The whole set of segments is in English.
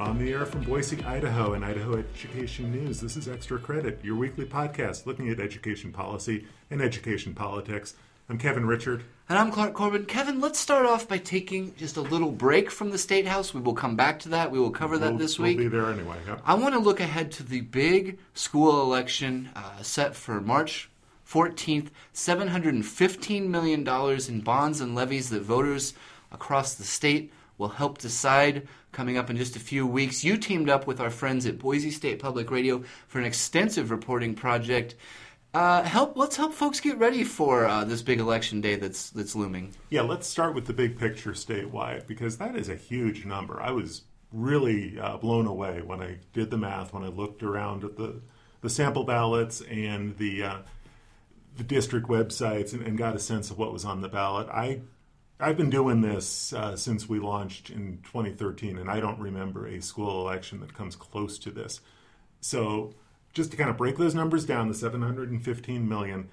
On the air from Boise, Idaho, and Idaho Education News, this is Extra Credit, your weekly podcast looking at education policy and education politics. I'm Kevin Richert. And I'm Clark Corbin. Kevin, let's start off by taking just a little break from the State House. We will come back to that. We will cover that we'll, this we'll week. be there anyway. Yep. I want to look ahead to the big school election uh, set for March 14th. $715 million in bonds and levies that voters across the state will help decide coming up in just a few weeks. You teamed up with our friends at Boise State Public Radio for an extensive reporting project. Uh, help let's help folks get ready for uh, this big election day that's that's looming. Yeah, let's start with the big picture statewide because that is a huge number. I was really uh, blown away when I did the math when I looked around at the the sample ballots and the uh, the district websites and, and, got a sense of what was on the ballot. I I've been doing this uh, since we launched in 2013, and I don't remember a school election that comes close to this. So, just to kind of break those numbers down, the 715 million,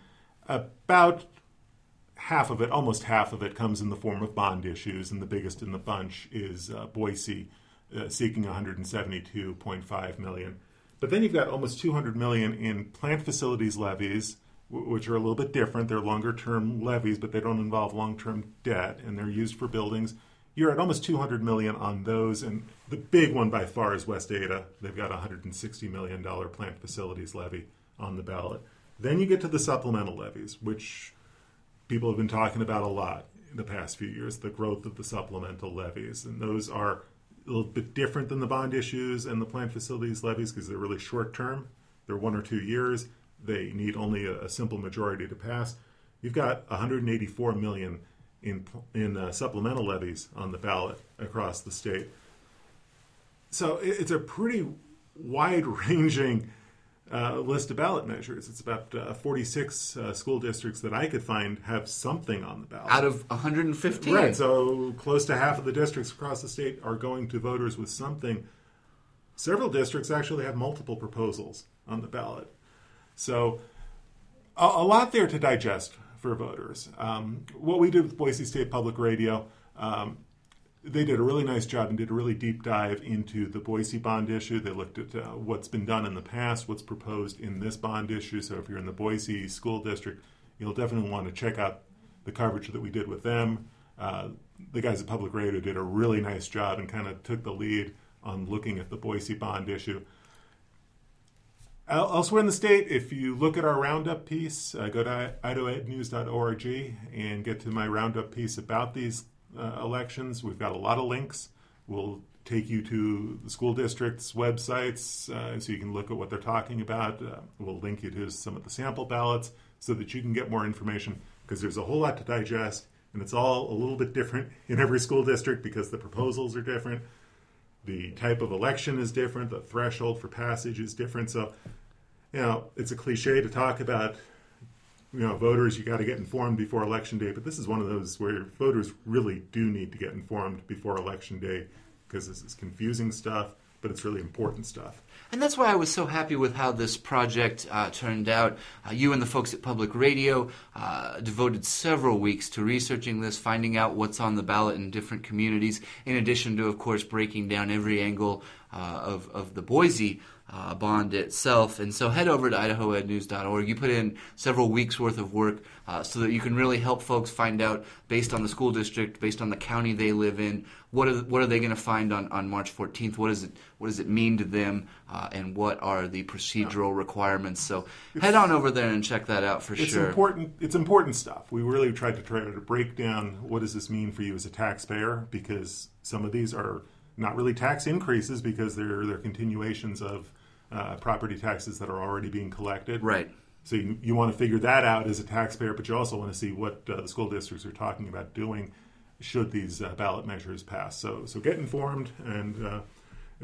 about half of it, almost half of it, comes in the form of bond issues, and the biggest in the bunch is uh, Boise uh, seeking 172.5 million. But then you've got almost 200 million in plant facilities levies which are a little bit different. They're longer term levies, but they don't involve long term debt, and they're used for buildings. You're at almost 200 million on those, and the big one by far is West Ada. They've got a 160 million dollar plant facilities levy on the ballot. Then you get to the supplemental levies, which people have been talking about a lot in the past few years. The growth of the supplemental levies, and those are a little bit different than the bond issues and the plant facilities levies because they're really short term. They're one or two years they need only a, a simple majority to pass. You've got 184 million in in uh, supplemental levies on the ballot across the state. So it's a pretty wide-ranging uh, list of ballot measures. It's about uh, 46 uh, school districts that I could find have something on the ballot. Out of 115. Right, so close to half of the districts across the state are going to voters with something. Several districts actually have multiple proposals on the ballot. So, a, a lot there to digest for voters. Um, what we did with Boise State Public Radio, um, they did a really nice job and did a really deep dive into the Boise bond issue. They looked at uh, what's been done in the past, what's proposed in this bond issue. So, if you're in the Boise School District, you'll definitely want to check out the coverage that we did with them. Uh, the guys at Public Radio did a really nice job and kind of took the lead on looking at the Boise bond issue. Elsewhere in the state, if you look at our roundup piece, uh, go to idahoednews.org and get to my roundup piece about these uh, elections. We've got a lot of links. We'll take you to the school districts' websites uh, so you can look at what they're talking about. Uh, we'll link you to some of the sample ballots so that you can get more information because there's a whole lot to digest and it's all a little bit different in every school district because the proposals are different. The type of election is different. The threshold for passage is different. So you know, it's a cliche to talk about, you know, voters, you got to get informed before election day, but this is one of those where voters really do need to get informed before election day because this is confusing stuff, but it's really important stuff. And that's why I was so happy with how this project uh, turned out. Uh, you and the folks at Public Radio uh, devoted several weeks to researching this, finding out what's on the ballot in different communities, in addition to, of course, breaking down every angle uh, of, of the Boise uh, bond itself. And so head over to idahoednews.org. You put in several weeks worth of work uh, so that you can really help folks find out, based on the school district, based on the county they live in, what are, what are they going to find on, on March 14th? What, is it, what does it mean to them? Uh, and what are the procedural requirements? So head on over there and check that out for it's sure. Important, it's important stuff. We really tried to try to break down what does this mean for you as a taxpayer because some of these are not really tax increases because they're they're continuations of uh, property taxes that are already being collected. Right. So you, you want to figure that out as a taxpayer, but you also want to see what uh, the school districts are talking about doing should these uh, ballot measures pass. So so get informed and uh,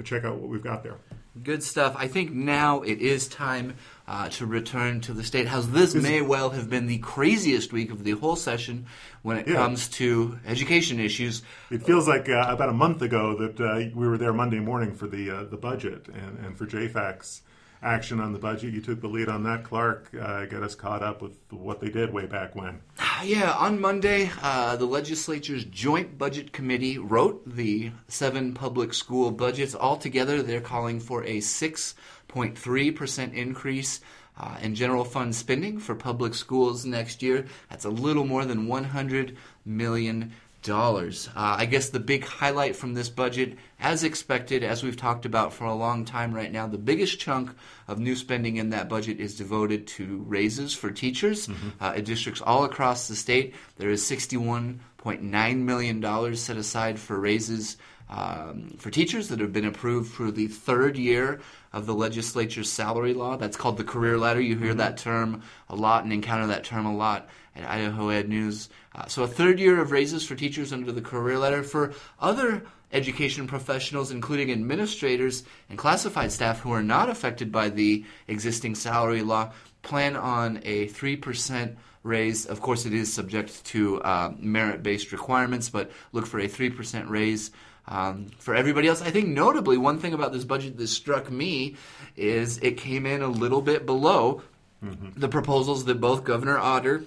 check out what we've got there. Good stuff. I think now it is time uh, to return to the State House. This may well have been the craziest week of the whole session when it yeah. comes to education issues. It feels like uh, about a month ago that uh, we were there Monday morning for the uh, the budget and, and for JFAC's. Action on the budget. You took the lead on that, Clark. Uh, get us caught up with what they did way back when. Yeah, on Monday, uh, the legislature's Joint Budget Committee wrote the seven public school budgets. Altogether, they're calling for a 6.3% increase uh, in general fund spending for public schools next year. That's a little more than 100 million dollars. Uh, I guess the big highlight from this budget, as expected, as we've talked about for a long time right now, the biggest chunk of new spending in that budget is devoted to raises for teachers mm-hmm. uh, in districts all across the state. There is $61.9 million set aside for raises um, for teachers that have been approved for the third year of the legislature's salary law. That's called the career ladder. You hear mm-hmm. that term a lot and encounter that term a lot at Idaho Ed News. Uh, so, a third year of raises for teachers under the career ladder. For other education professionals, including administrators and classified staff who are not affected by the existing salary law, plan on a 3% raise. Of course, it is subject to uh, merit based requirements, but look for a 3% raise. Um, for everybody else, I think notably one thing about this budget that struck me is it came in a little bit below mm-hmm. the proposals that both Governor Otter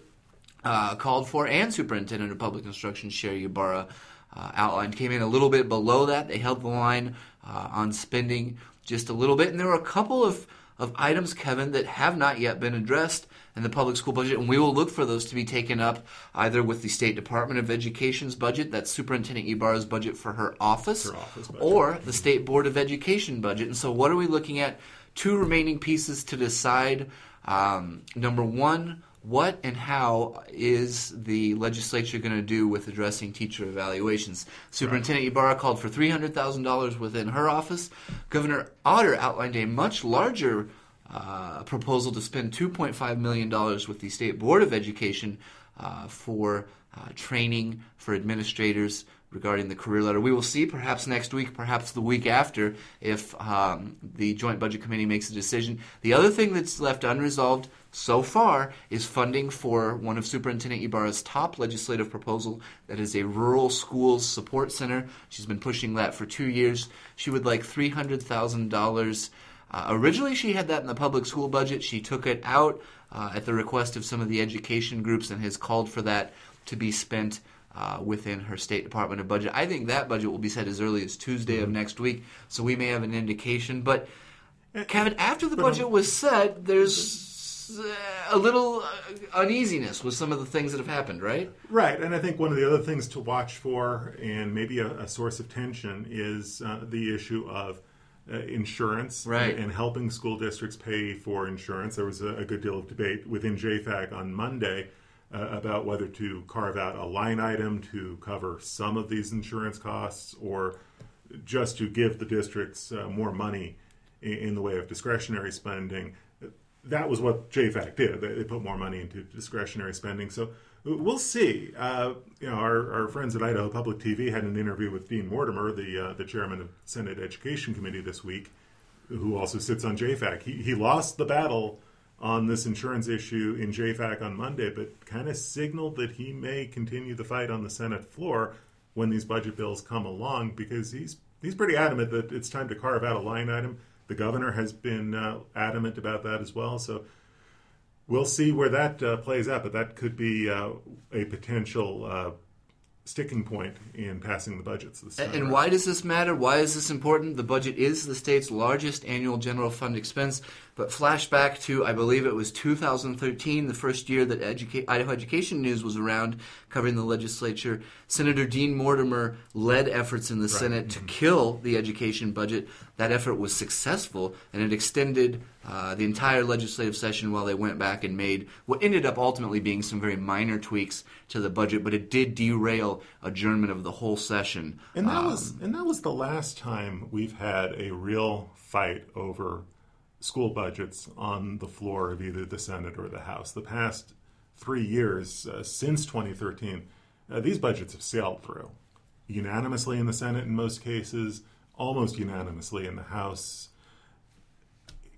uh, called for, and Superintendent of Public Instruction Sherri Ybarra uh, outlined, came in a little bit below that. They held the line uh, on spending just a little bit, and there were a couple of, of items, Kevin, that have not yet been addressed in the public school budget, and we will look for those to be taken up either with the State Department of Education's budget, that's Superintendent Ybarra's budget for her office, her office or the State Board of Education budget. And so, what are we looking at? Two remaining pieces to decide. Um, number one, what and how is the legislature going to do with addressing teacher evaluations? Superintendent right. Ybarra called for $300,000 within her office. Governor Otter outlined a much larger uh, proposal to spend $2.5 million with the State Board of Education uh, for uh, training for administrators regarding the career ladder. We will see perhaps next week, perhaps the week after, if um, the Joint Budget Committee makes a decision. The other thing that's left unresolved so far is funding for one of Superintendent Ybarra's top legislative proposal that is a rural schools support center. She's been pushing that for two years. She would like $300,000. Uh, originally, she had that in the public school budget. She took it out uh, at the request of some of the education groups and has called for that to be spent uh, within her State Department of budget. I think that budget will be set as early as Tuesday mm-hmm. of next week, so we may have an indication. But Kevin, after the budget was set, there's uh, a little uh, uneasiness with some of the things that have happened, right? Right, and I think one of the other things to watch for, and maybe a, a source of tension, is uh, the issue of uh, insurance right. and, and, helping school districts pay for insurance. There was a, a good deal of debate within JFAC on Monday uh, about whether to carve out a line item to cover some of these insurance costs or just to give the districts uh, more money in, in the way of discretionary spending that was what JFAC did. They, they, put more money into discretionary spending. So we'll see. Uh, you know, our, our friends at Idaho Public TV had an interview with Dean Mortimer, the uh, the chairman of Senate Education Committee this week, who also sits on JFAC. He he lost the battle on this insurance issue in JFAC on Monday, but kind of signaled that he may continue the fight on the Senate floor when these budget bills come along because he's he's pretty adamant that it's time to carve out a line item the governor has been uh, adamant about that as well. So we'll see where that uh, plays out, but that could be uh, a potential uh, sticking point in passing the budgets. and, and why does this matter? Why is this important? The budget is the state's largest annual general fund expense. But flashback to, I believe it was 2013, the first year that Educa- Idaho Education News was around covering the legislature. Senator Dean Mortimer led efforts in the right. Senate mm-hmm. to kill the education budget. That effort was successful, and it extended uh, the entire legislative session while they went back and made what ended up ultimately being some very minor tweaks to the budget, but it did derail adjournment of the whole session. And that um, was and that was the last time we've had a real fight over school budgets on the floor of either the Senate or the House. The past three years, uh, since 2013, uh, these budgets have sailed through unanimously in the Senate in most cases, almost unanimously in the House.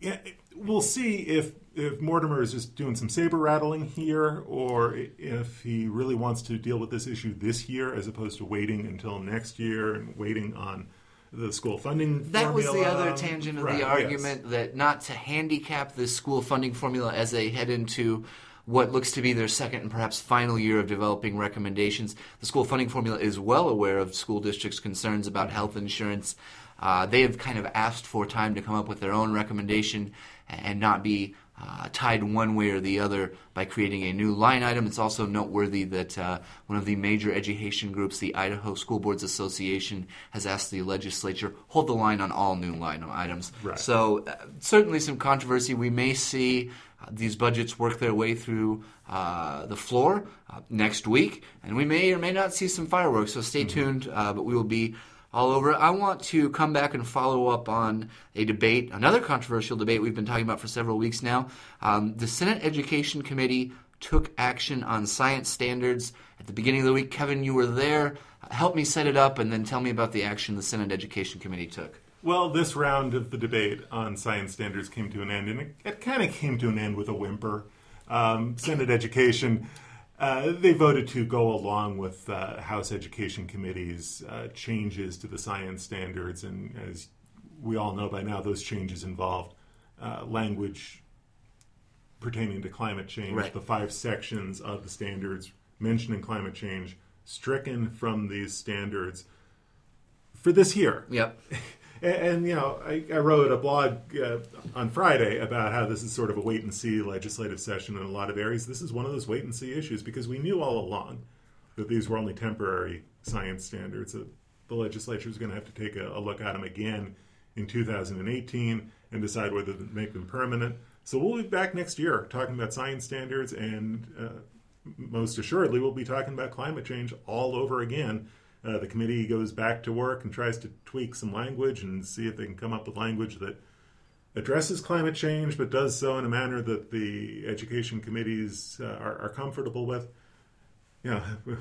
Yeah, we'll see if if Mortimer is just doing some saber rattling here, or if he really wants to deal with this issue this year, as opposed to waiting until next year and waiting on the school funding that was the other tangent of Right, the yes. argument that not to handicap this school funding formula as they head into what looks to be their second and perhaps final year of developing recommendations. The school funding formula is well aware of school districts' concerns about health insurance. Uh, they have kind of asked for time to come up with their own recommendation and not be uh, tied one way or the other by creating a new line item. It's also noteworthy that uh, one of the major education groups, the Idaho School Boards Association, has asked the legislature hold the line on all new line items. Right. So uh, certainly some controversy. We may see uh, these budgets work their way through uh, the floor uh, next week, and we may or may not see some fireworks. So stay tuned. Uh, but we will be all over. I want to come back and follow up on a debate, another controversial debate we've been talking about for several weeks now. Um, the Senate Education Committee took action on science standards at the beginning of the week. Kevin, you were there. Help me set it up and then tell me about the action the Senate Education Committee took. Well, this round of the debate on science standards came to an end, and it, it kind of came to an end with a whimper. Um, Senate Education, uh, they voted to go along with uh, House Education Committee's uh, changes to the science standards, and as we all know by now, those changes involved uh, language pertaining to climate change. Right. The five sections of the standards mentioning climate change stricken from these standards for this year. Yep. And, and, you know, I, I wrote a blog uh, on Friday about how this is sort of a wait and see legislative session in a lot of areas. This is one of those wait and see issues because we knew all along that these were only temporary science standards. That the legislature is going to have to take a, a look at them again in 2018 and decide whether to make them permanent. So we'll be back next year talking about science standards, and uh, most assuredly, we'll be talking about climate change all over again. Uh, the committee goes back to work and tries to tweak some language and see if they can come up with language that addresses climate change, but does so in a manner that the education committees uh, are, are comfortable with. You know,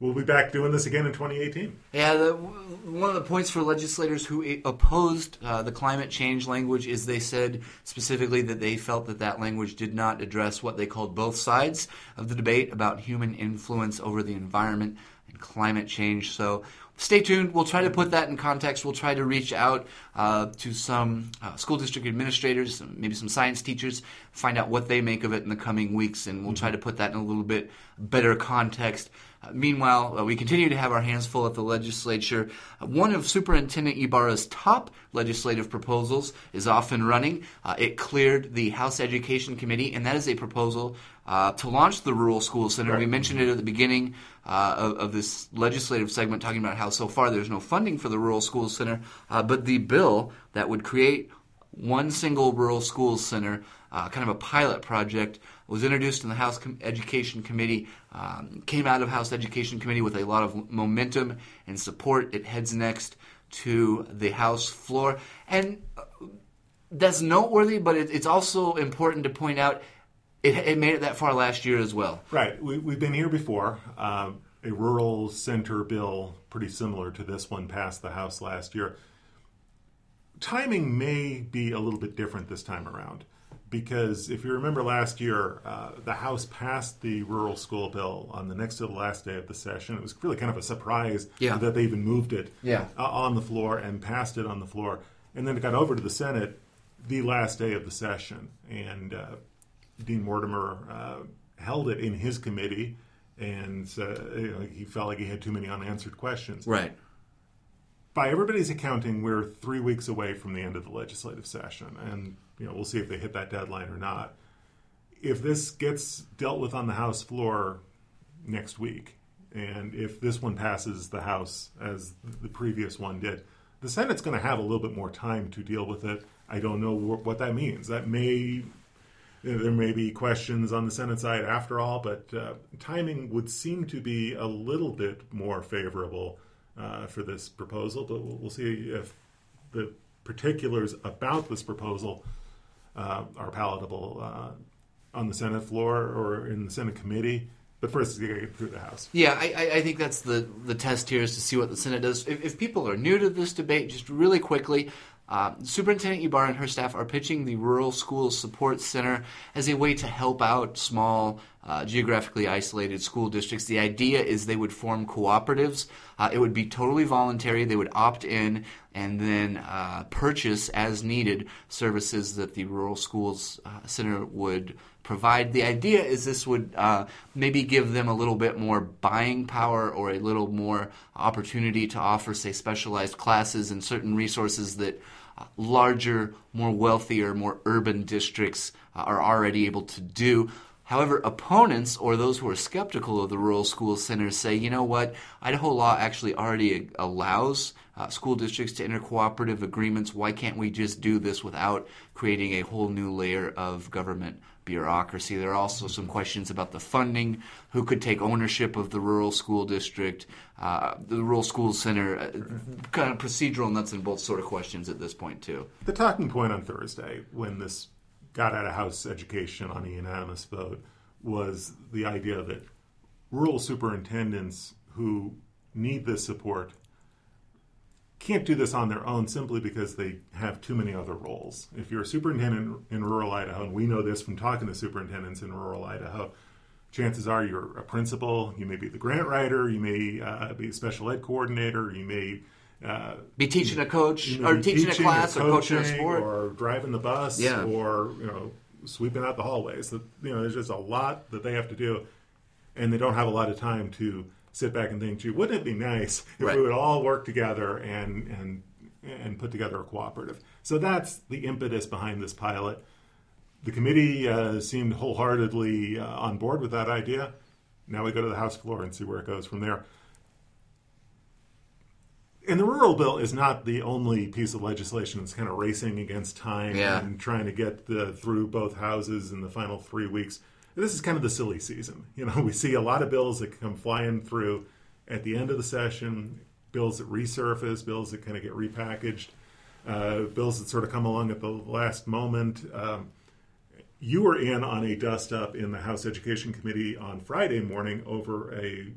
we'll be back doing this again in 2018. Yeah, the, one of the points for legislators who opposed uh, the climate change language is they said specifically that they felt that that language did not address what they called both sides of the debate about human influence over the environment climate change. So stay tuned. We'll try to put that in context. We'll try to reach out uh, to some uh, school district administrators, maybe some science teachers, find out what they make of it in the coming weeks, and we'll try to put that in a little bit better context. Uh, meanwhile, uh, we continue to have our hands full at the legislature. Uh, one of Superintendent Ybarra's top legislative proposals is off and running. Uh, it cleared the House Education Committee, and that is a proposal uh, to launch the Rural School Center. We mentioned it at the beginning uh, of, of this legislative segment, talking about how so far there's no funding for the Rural School Center, uh, but the bill that would create one single rural schools center, uh, kind of a pilot project, was introduced in the House Com- Education Committee, um, came out of House Education Committee with a lot of momentum and support. It heads next to the House floor. And uh, that's noteworthy, but it, it's also important to point out it, it made it that far last year as well. Right. We, we've been here before. Um, a rural center bill, pretty similar to this one, passed the House last year. Timing may be a little bit different this time around because if you remember last year, uh, the House passed the rural school bill on the next to the last day of the session. It was really kind of a surprise Yeah. that they even moved it Yeah. uh, on the floor and passed it on the floor. And then it got over to the Senate the last day of the session. And uh, Dean Mortimer uh, held it in his committee, and uh, you know, he felt like he had too many unanswered questions. Right. By everybody's accounting, we're three weeks away from the end of the legislative session, and you know we'll see if they hit that deadline or not. If this gets dealt with on the House floor next week, and if this one passes the House as the previous one did, the Senate's going to have a little bit more time to deal with it. I don't know wh- what that means. That may there may be questions on the Senate side after all, but uh, timing would seem to be a little bit more favorable uh, for this proposal. But we'll, we'll see if the particulars about this proposal uh, are palatable uh, on the Senate floor or in the Senate committee. But first, it's got to get through the House. Yeah, I, I- I think that's the, the test here is to see what the Senate does. If, if people are new to this debate, just really quickly, uh, Superintendent Ybarra and her staff are pitching the Rural Schools Support Center as a way to help out small uh, geographically isolated school districts. The idea is they would form cooperatives. Uh, it would be totally voluntary. They would opt in and then uh, purchase as needed services that the rural schools uh, center would provide. The idea is this would uh, maybe give them a little bit more buying power or a little more opportunity to offer, say, specialized classes and certain resources that larger, more wealthier, more urban districts uh, are already able to do. However, opponents or those who are skeptical of the rural school centers say, you know what, Idaho law actually already allows uh, school districts to enter cooperative agreements. Why can't we just do this without creating a whole new layer of government bureaucracy? There are also some questions about the funding, who could take ownership of the rural school district, uh, the rural school center, uh, kind of procedural nuts and bolts sort of questions at this point, too. The talking point on Thursday, when this got out of House education on a unanimous vote was the idea that rural superintendents who need this support can't do this on their own simply because they have too many other roles. If you're a superintendent in rural Idaho, and we know this from talking to superintendents in rural Idaho, chances are you're a principal, you may be the grant writer, you may uh, be a special ed coordinator, you may uh, be teaching a coach or teaching, teaching, a class or, coaching a sport or driving the bus yeah. or you know sweeping out the hallways. You know, there's just a lot that they have to do, and they don't have a lot of time to sit back and think, "Gee, wouldn't it be nice if right. we would all work together and and and put together a cooperative?" So that's the impetus behind this pilot. The committee uh, seemed wholeheartedly uh, on board with that idea. Now we go to the House floor and see where it goes from there and the rural bill is not the only piece of legislation that's kind of racing against time yeah. and trying to get the, through both houses in the final three weeks. This is kind of the silly season. You know, we see a lot of bills that come flying through at the end of the session, bills that resurface, bills that kind of get repackaged, uh, bills that sort of come along at the last moment. Um, you were in on a dust up in the House Education Committee on Friday morning over a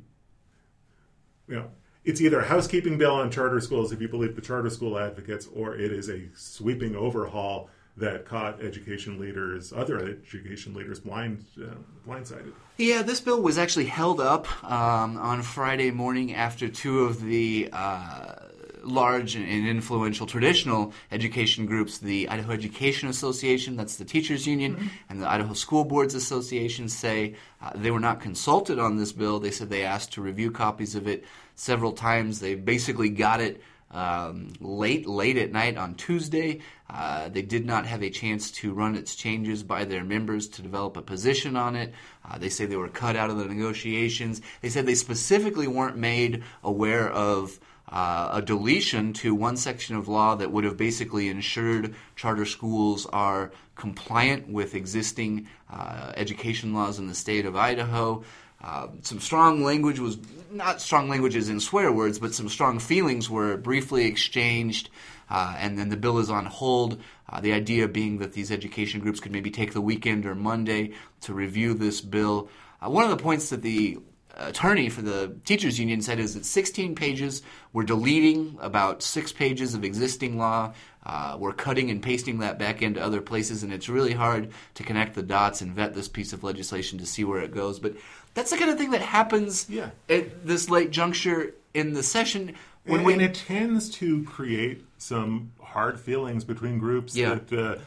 you know it's either a housekeeping bill on charter schools, if you believe the charter school advocates, or it is a sweeping overhaul that caught education leaders, other education leaders, blind uh, blindsided. Yeah, this bill was actually held up um, on Friday morning after two of the uh, large and influential traditional education groups, the Idaho Education Association, that's the teachers union, mm-hmm. and the Idaho School Boards Association, say uh, they were not consulted on this bill. They said they asked to review copies of it several times. They basically got it um, late, late at night on Tuesday. Uh, they did not have a chance to run its changes by their members to develop a position on it. Uh, they say they were cut out of the negotiations. They said they specifically weren't made aware of uh, a deletion to one section of law that would have basically ensured charter schools are compliant with existing uh, education laws in the state of Idaho. Uh, some strong language was not strong languages in swear words, but some strong feelings were briefly exchanged, uh, and then the bill is on hold. Uh, the idea being that these education groups could maybe take the weekend or Monday to review this bill. Uh, one of the points that the attorney for the teachers union said is that 16 pages we're deleting about six pages of existing law uh, we're cutting and pasting that back into other places and it's really hard to connect the dots and vet this piece of legislation to see where it goes but that's the kind of thing that happens yeah. at this late juncture in the session. When and, we, and it tends to create some hard feelings between groups yeah. that uh,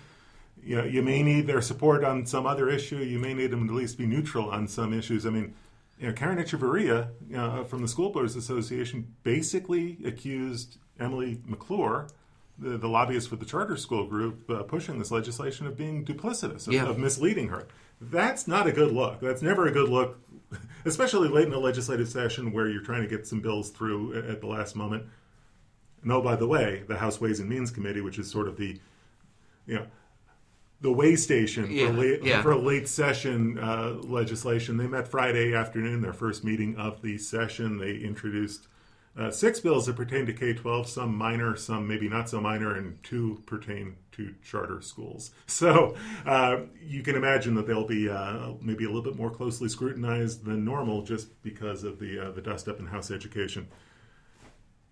you know you may need their support on some other issue. You may need them to at least be neutral on some issues. I mean, you know, Karen Echeverria uh, from the School Boards Association basically accused Emily McClure, the, the lobbyist for the charter school group, uh, pushing this legislation of being duplicitous, of, yeah. of misleading her. That's not a good look. That's never a good look especially late in a legislative session where you're trying to get some bills through at the last moment. And oh, by the way, the House Ways and Means Committee, which is sort of the, you know, the way station yeah, for, late, yeah. for late session uh, legislation. They met Friday afternoon, their first meeting of the session. They introduced uh, six bills that pertain to K 12, some minor, some maybe not so minor, and two pertain to charter schools. So uh, you can imagine that they'll be uh, maybe a little bit more closely scrutinized than normal just because of the, uh, the dust up in House education.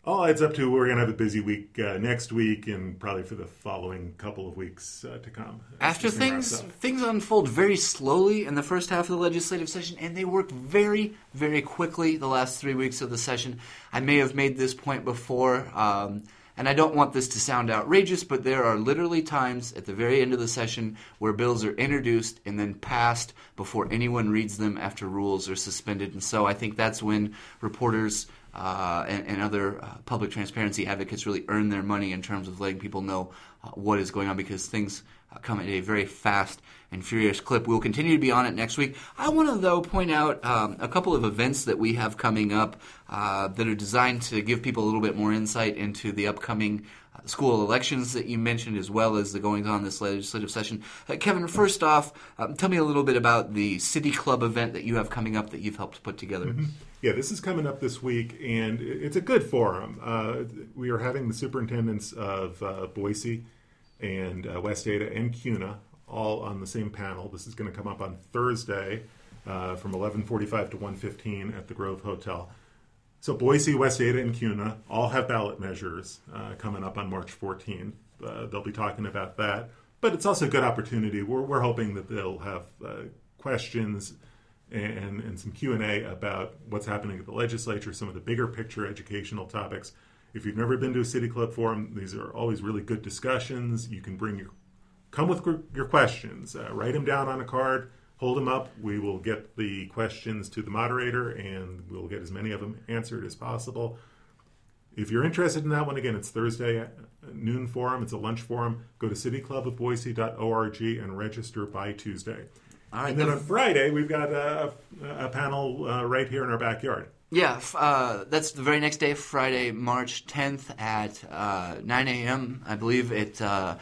All adds up to we're going to have a busy week uh, next week and probably for the following couple of weeks uh, to come. After things things unfold very slowly in the first half of the legislative session, and they work very very quickly the last three weeks of the session. I may have made this point before. Um, and I don't want this to sound outrageous, but there are literally times at the very end of the session where bills are introduced and then passed before anyone reads them after rules are suspended. And so I think that's when reporters uh, and, and, other uh, public transparency advocates really earn their money in terms of letting people know uh, what is going on because things uh, come at a very fast and furious clip. We'll continue to be on it next week. I want to, though, point out um, a couple of events that we have coming up uh, that are designed to give people a little bit more insight into the upcoming school elections that you mentioned, as well as the goings on this legislative session. Uh, Kevin, first off, um, tell me a little bit about the City Club event that you have coming up that you've helped put together. Mm-hmm. Yeah, this is coming up this week, and it's a good forum. Uh, we are having the superintendents of uh, Boise and uh, West Ada and Kuna all on the same panel. This is going to come up on Thursday uh, from 11:45 to 1:15 at the Grove Hotel. So Boise, West Ada, and Kuna all have ballot measures uh, coming up on March 14th. Uh, they'll be talking about that, but it's also a good opportunity. We're, we're hoping that they'll have uh, questions and, and some Q&A about what's happening at the legislature, some of the bigger picture educational topics. If you've never been to a City Club forum, these are always really good discussions. You can bring your come with your questions. Uh, write them down on a card, hold them up. We will get the questions to the moderator, and we'll get as many of them answered as possible. If you're interested in that one, again, it's Thursday noon forum. It's a lunch forum. Go to cityclubofboise.org and register by Tuesday. All right, and then on Friday, we've got a, a panel uh, right here in our backyard. Yeah, uh, that's the very next day, Friday, March 10th at uh, 9 a.m. I believe it uh,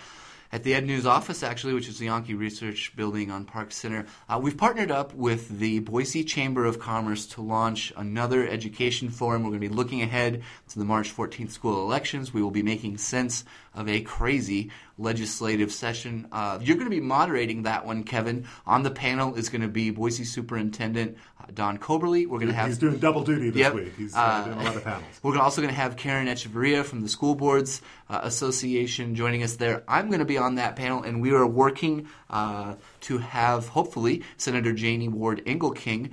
at the Ed News office, actually, which is the Yanke Research Building on Park Center. Uh, we've partnered up with the Boise Chamber of Commerce to launch another education forum. We're going to be looking ahead to the March 14th school elections. We will be making sense of a crazy legislative session. Uh, you're going to be moderating that one, Kevin. On the panel is going to be Boise Superintendent uh, Don Coberly. We're going to have he's doing double duty this yep, week. He's uh, uh, doing a lot of panels. We're also going to have Karen Echeverria from the School Boards uh, Association joining us there. I'm going to be on that panel, and we are working uh, to have hopefully Senator Janie Ward Engelking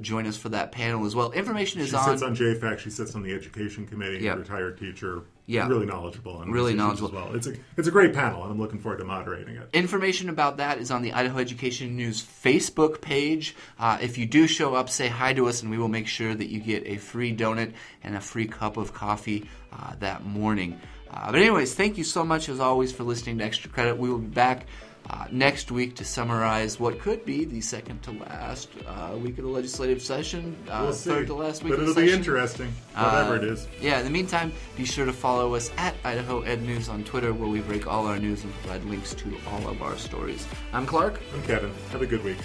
join us for that panel as well. Information is she on. She sits on JFAC. She sits on the Education Committee. Yep. Retired teacher yeah. really knowledgeable and really knowledgeable as well. It's a it's a great panel, and I'm looking forward to moderating it. Information about that is on the Idaho Education News Facebook page. Uh, if you do show up, say hi to us, and we will make sure that you get a free donut and a free cup of coffee uh, that morning. Uh, but anyways, thank you so much as always for listening to Extra Credit. We will be back uh, next week to summarize what could be the second to last uh, week of the legislative session, uh, we'll third to last week. But it'll be interesting, whatever it is. Yeah. In the meantime, be sure to follow us at Idaho Ed News on Twitter, where we break all our news and provide links to all of our stories. I'm Clark. I'm Kevin. Have a good week.